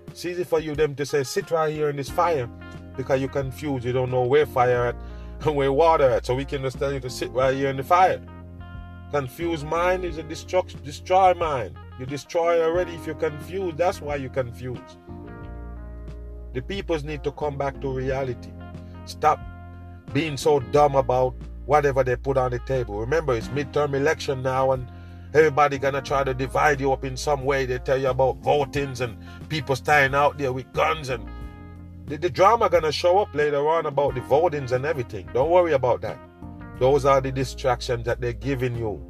A: It's easy for you them to say, sit right here in this fire because you're confused. You don't know where fire at where water at. So we can just tell you to sit right here in the fire. Confused mind is a destruction, destroy mind. You destroy already if you're confused. That's why you're confused. The peoples need to come back to reality. Stop being so dumb about whatever they put on the table. Remember, it's midterm election now, and everybody gonna try to divide you up in some way. They tell you about votings and people standing out there with guns, and the, the drama gonna show up later on about the votings and everything. Don't worry about that. Those are the distractions that they're giving you.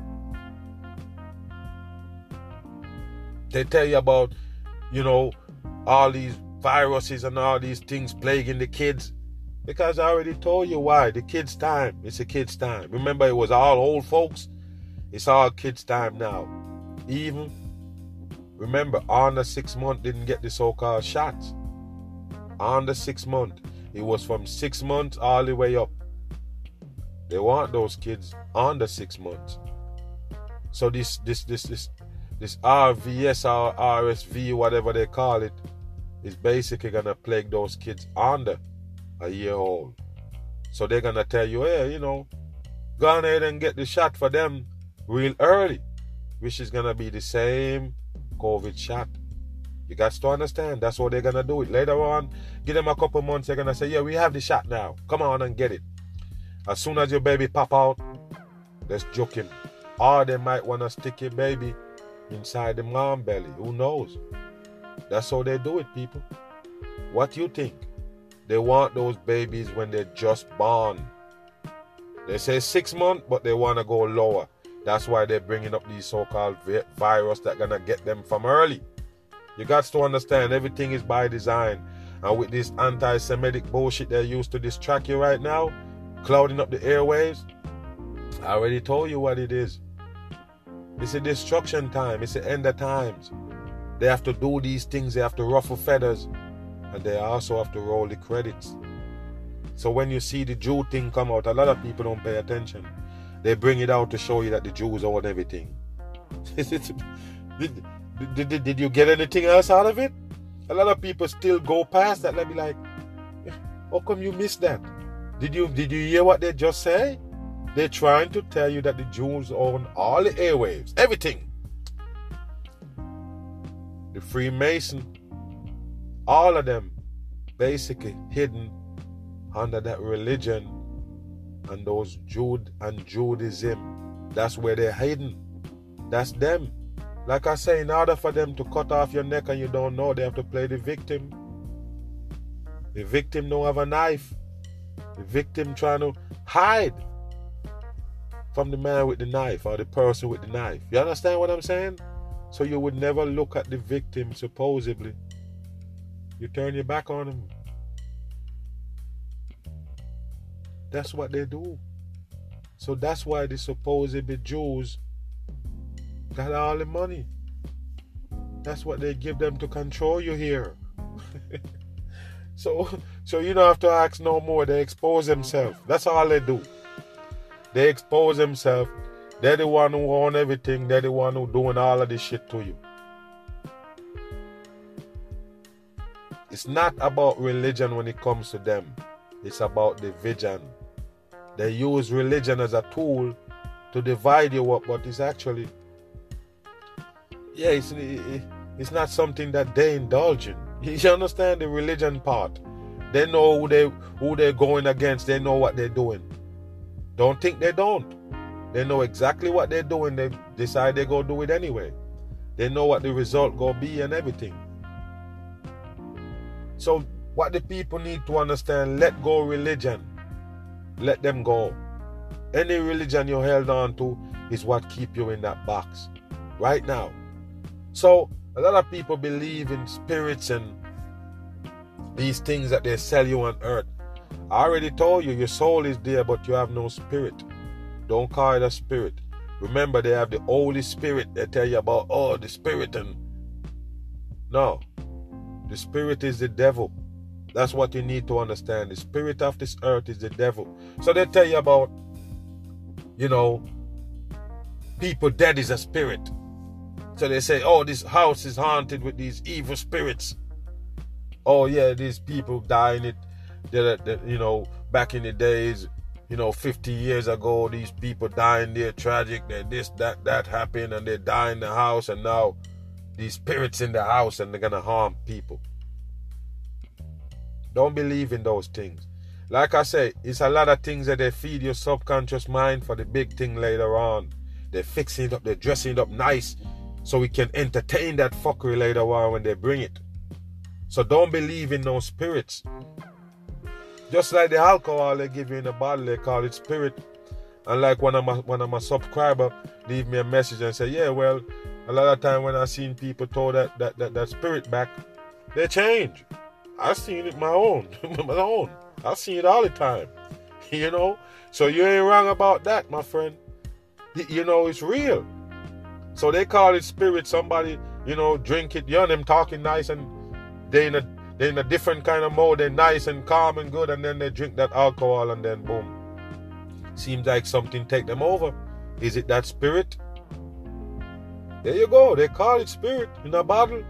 A: They tell you about, you know, all these viruses and all these things plaguing the kids. Because I already told you why. The kids' time. It's a kids' time. Remember, it was all old folks. It's all kids' time now. Even, remember, the six month didn't get the so called shots. The six months. It was from six months all the way up. They want those kids under six months. So this this this this this RVS or RSV, whatever they call it, is basically gonna plague those kids under a year old. So they're gonna tell you, hey, you know, go ahead and get the shot for them real early, which is gonna be the same COVID shot. You got to understand that's what they're gonna do it. Later on, give them a couple months, they're gonna say, Yeah, we have the shot now. Come on and get it. As soon as your baby pop out, joke him. Or they might wanna stick your baby inside the mom belly. Who knows? That's how they do it, people. What you think? They want those babies when they're just born. They say six months, but they want to go lower. That's why they're bringing up these so-called virus that gonna get them from early. You got to understand everything is by design. And with this anti-Semitic bullshit they used to distract you right now, clouding up the airwaves, I already told you what it is. It's a destruction time. It's the end of times. They have to do these things. They have to ruffle feathers. And they also have to roll the credits. So when you see the Jew thing come out, a lot of people don't pay attention. They bring it out to show you that the Jews own everything. did, did, did you get anything else out of it? A lot of people still go past that. Let me like, how come you missed that? Did you did you hear what they just say? They're trying to tell you that the Jews own all the airwaves, everything. The Freemason, all of them basically hidden under that religion and those Jude and Judaism. That's where they're hidden. That's them. Like I say, in order for them to cut off your neck and you don't know, they have to play the victim. The victim don't have a knife. The victim trying to hide from the man with the knife or the person with the knife. You understand what I'm saying? So you would never look at the victim supposedly. You turn your back on him. That's what they do. So that's why the supposed Jews got all the money. That's what they give them to control you here. so so you don't have to ask no more. They expose themselves. That's all they do. They expose themselves. They're the one who own everything. They're the one who doing all of this shit to you. It's not about religion when it comes to them. It's about division. They use religion as a tool to divide you up, but it's actually, yeah, it's, it's not something that they indulge in. You understand the religion part? They know who they who they're going against. They know what they're doing. Don't think they don't. They know exactly what they're doing. They decide they go do it anyway. They know what the result gonna be and everything. So what the people need to understand, let go religion let them go. Any religion you held on to is what keep you in that box right now. So a lot of people believe in spirits and these things that they sell you on earth. I already told you your soul is there, but you have no spirit. Don't call it a spirit. Remember, they have the Holy Spirit. They tell you about oh the spirit and no, the spirit is the devil. That's what you need to understand. The spirit of this earth is the devil. So they tell you about, you know, people dead is a spirit. They say, oh, this house is haunted with these evil spirits. Oh yeah, these people dying it. That, that you know, back in the days, you know, 50 years ago, these people dying there tragic. That this, that, that happened, and they die in the house, and now these spirits in the house, and they're gonna harm people. Don't believe in those things. Like I say, it's a lot of things that they feed your subconscious mind for the big thing later on. They're fixing it up, they're dressing it up nice so we can entertain that fuckery later on when they bring it. So don't believe in no spirits. Just like the alcohol they give you in a the bottle, they call it spirit. And like one of my one of my subscriber leave me a message and say, yeah, well, a lot of time when I seen people throw that that, that, that spirit back, they change. I seen it my own, my own. I seen it all the time. You know, so you ain't wrong about that, my friend. You know, it's real. So they call it spirit. Somebody, you know, drink it. You know them talking nice and they in a they in a different kind of mode. They're nice and calm and good, and then they drink that alcohol, and then boom. Seems like something take them over. Is it that spirit? There you go. They call it spirit in a bottle.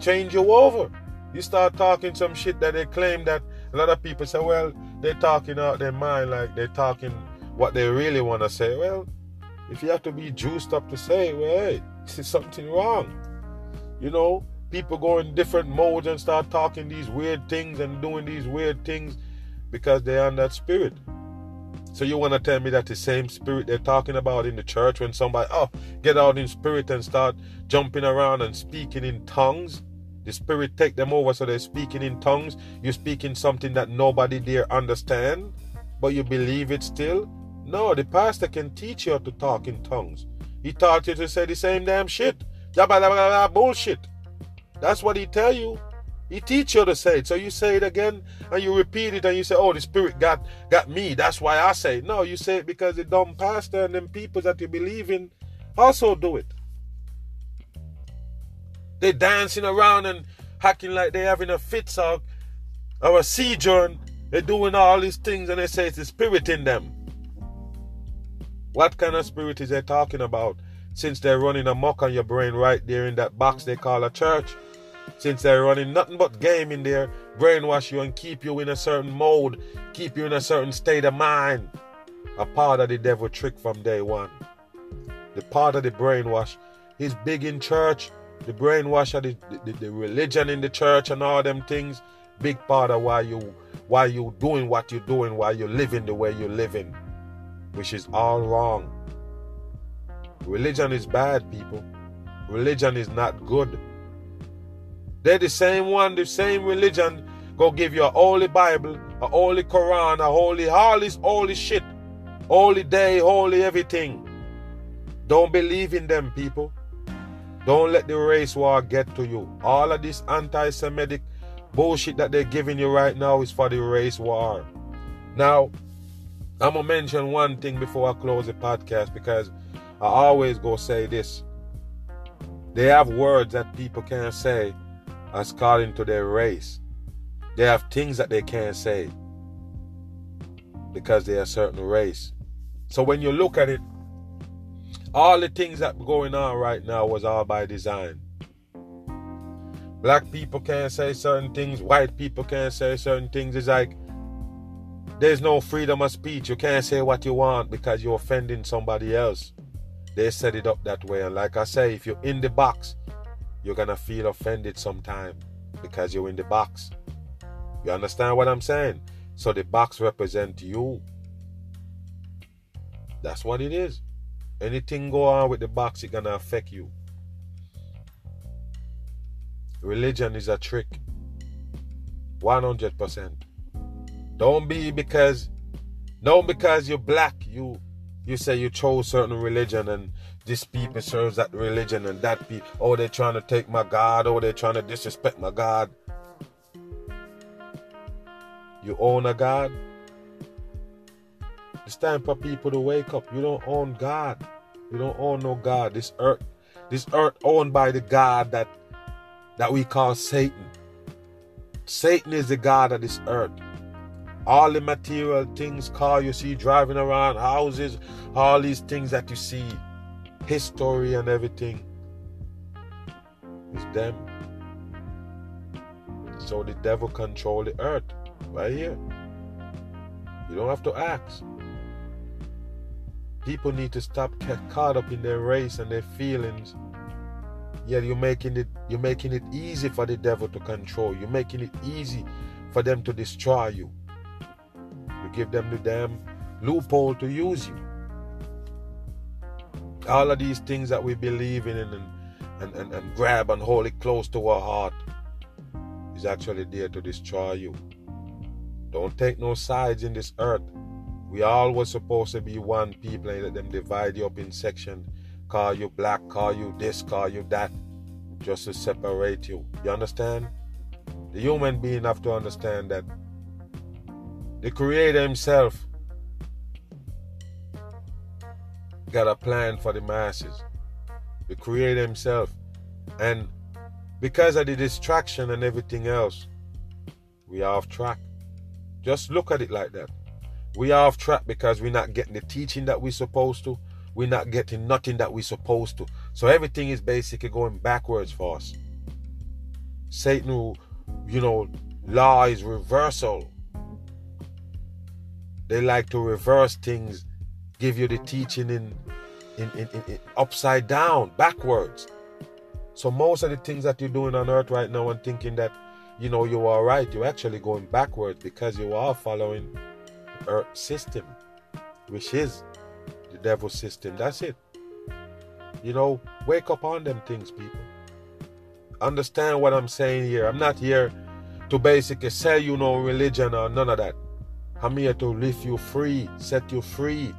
A: Change you over. You start talking some shit that they claim that a lot of people say, well, they're talking out their mind like they're talking what they really want to say. Well, if you have to be juiced up to say, well, hey, this is something wrong. You know, people go in different modes and start talking these weird things and doing these weird things because they're on that spirit. So you want to tell me that the same spirit they're talking about in the church when somebody, oh, get out in spirit and start jumping around and speaking in tongues? The spirit take them over so they're speaking in tongues. You're speaking something that nobody there understand, but you believe it still. No, the pastor can teach you how to talk in tongues. He taught you to say the same damn shit. Bullshit. That's what he tell you. He teach you to say it. So you say it again and you repeat it and you say, Oh, the spirit got got me. That's why I say it. No, you say it because the dumb pastor and them people that you believe in also do it. They dancing around and hacking like they having a fit or, or a seizure they're doing all these things and they say it's the spirit in them. What kind of spirit is they talking about? Since they're running amok on your brain right there in that box they call a church. Since they're running nothing but game in there, brainwash you and keep you in a certain mode, keep you in a certain state of mind. A part of the devil trick from day one. The part of the brainwash is big in church. The brainwash of the, the, the religion in the church and all them things. Big part of why you why you doing what you're doing, why you're living the way you're living which is all wrong. Religion is bad, people. Religion is not good. They're the same one, the same religion, go give you a holy Bible, a holy Quran, a holy, all this holy shit, holy day, holy everything. Don't believe in them, people. Don't let the race war get to you. All of this anti Semitic bullshit that they're giving you right now is for the race war. Now, I'm gonna mention one thing before I close the podcast because I always go say this. They have words that people can't say as according to their race. They have things that they can't say because they're a certain race. So when you look at it, all the things that going on right now was all by design. Black people can't say certain things, white people can't say certain things. It's like there's no freedom of speech. You can't say what you want because you're offending somebody else. They set it up that way. And like I say, if you're in the box, you're going to feel offended sometime because you're in the box. You understand what I'm saying? So the box represents you. That's what it is. Anything go on with the box, it's gonna affect you. Religion is a trick. 100%. Don't be because don't because you're black, you you say you chose certain religion and this people serves that religion and that people oh they're trying to take my God, oh they're trying to disrespect my God. You own a God. It's time for people to wake up. You don't own God. You don't own no God. This earth, this earth owned by the God that that we call Satan. Satan is the God of this earth all the material things, car you see driving around, houses, all these things that you see, history and everything, is them. So the devil control the earth right here. You don't have to ask. People need to stop get caught up in their race and their feelings. Yeah, you're making it you're making it easy for the devil to control. You're making it easy for them to destroy you. Give them the damn loophole to use you. All of these things that we believe in and, and, and, and grab and hold it close to our heart is actually there to destroy you. Don't take no sides in this earth. We all was supposed to be one people and let them divide you up in section. Call you black, call you this, call you that, just to separate you. You understand? The human being have to understand that the Creator Himself got a plan for the masses. The Creator Himself. And because of the distraction and everything else, we are off track. Just look at it like that. We are off track because we're not getting the teaching that we're supposed to. We're not getting nothing that we're supposed to. So everything is basically going backwards for us. Satan, you know, law is reversal. They like to reverse things, give you the teaching in, in, in, in, upside down, backwards. So most of the things that you're doing on earth right now and thinking that, you know, you are right, you're actually going backwards because you are following earth system, which is the devil system. That's it. You know, wake up on them things, people. Understand what I'm saying here. I'm not here to basically sell you no religion or none of that. I'm here to lift you free, set you free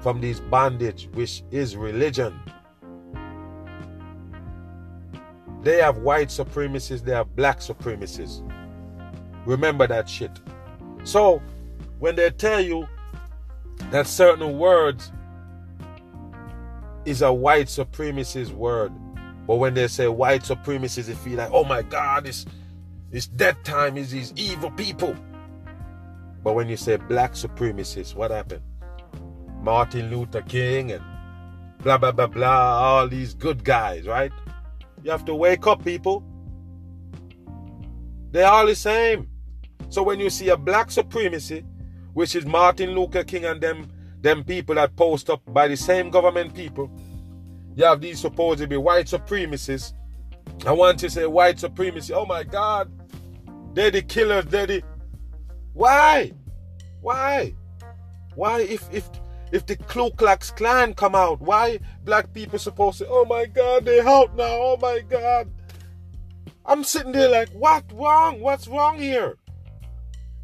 A: from this bondage, which is religion. They have white supremacists, they have black supremacists. Remember that shit. So, when they tell you that certain words is a white supremacist word, but when they say white supremacists, they feel like, oh my God, it's, it's that time, is these evil people. But when you say black supremacists, what happened? Martin Luther King and blah, blah, blah, blah, all these good guys, right? You have to wake up, people. They're all the same. So when you see a black supremacy, which is Martin Luther King and them, them people that post up by the same government people, you have these supposed to be white supremacists. I want to say white supremacy. Oh my God. They're the killers. They're the. Why? Why? Why if if if the Ku Klux Klan come out, why black people supposed to? Oh my God, they out now. Oh my God. I'm sitting there like, what wrong? What's wrong here?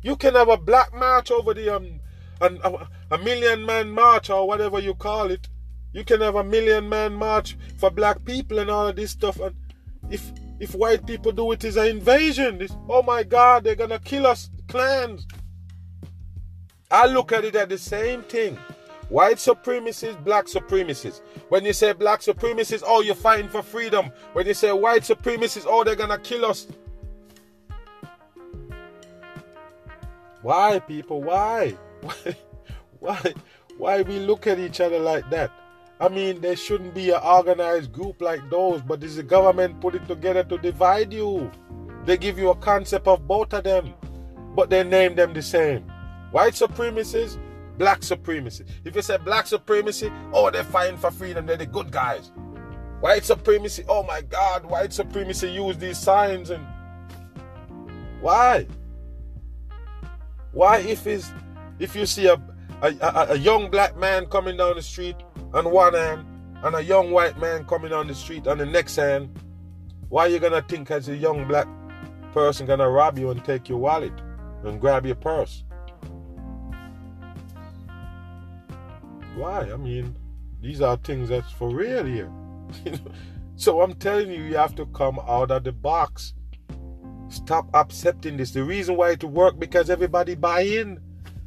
A: You can have a black march over the um, an, a, a million man march or whatever you call it. You can have a million man march for black people and all of this stuff. And if if white people do it, it's an invasion. It's, oh my God, they're gonna kill us, clans. I look at it as the same thing. White supremacists, black supremacists. When you say black supremacists, oh, you're fighting for freedom. When you say white supremacists, oh, they're gonna kill us. Why, people? Why? Why? Why? Why we look at each other like that? I mean, there shouldn't be an organized group like those, but this the government put it together to divide you. They give you a concept of both of them, but they name them the same. White supremacists, black supremacy. If you say black supremacy, oh, they're fighting for freedom, they're the good guys. White supremacy, oh my God, white supremacy use these signs and why? Why if is if you see a a, a a young black man coming down the street on one hand and a young white man coming down the street on the next hand, why you gonna think as a young black person gonna rob you and take your wallet and grab your purse? Why? I mean, these are things that's for real here. so I'm telling you, you have to come out of the box. Stop accepting this. The reason why it work because everybody buy in.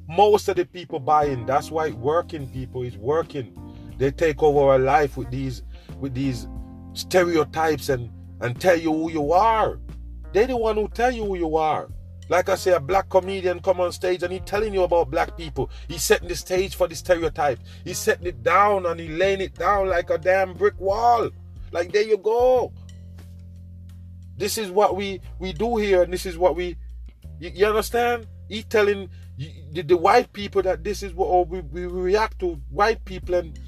A: Most of the people buy in. That's why working, people. is working. They take over our life with these with these stereotypes and and tell you who you are. They the one who tell you who you are. Like I say, a black comedian come on stage and he telling you about black people. He's setting the stage for the stereotype. He's setting it down and he laying it down like a damn brick wall. Like there you go. This is what we we do here, and this is what we. You, you understand? He telling the, the, white people that this is what oh, we, we react to white people and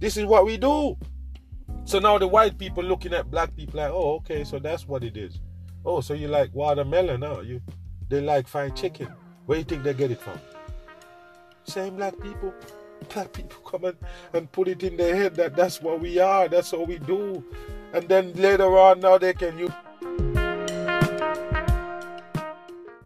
A: this is what we do. So now the white people looking at black people like, oh, okay, so that's what it is. Oh, so you like watermelon now? You they like fried chicken. Where you think they get it from? Same black people. Black people come and, and put it in their head that that's what we are, that's what we do. And then later on now they can use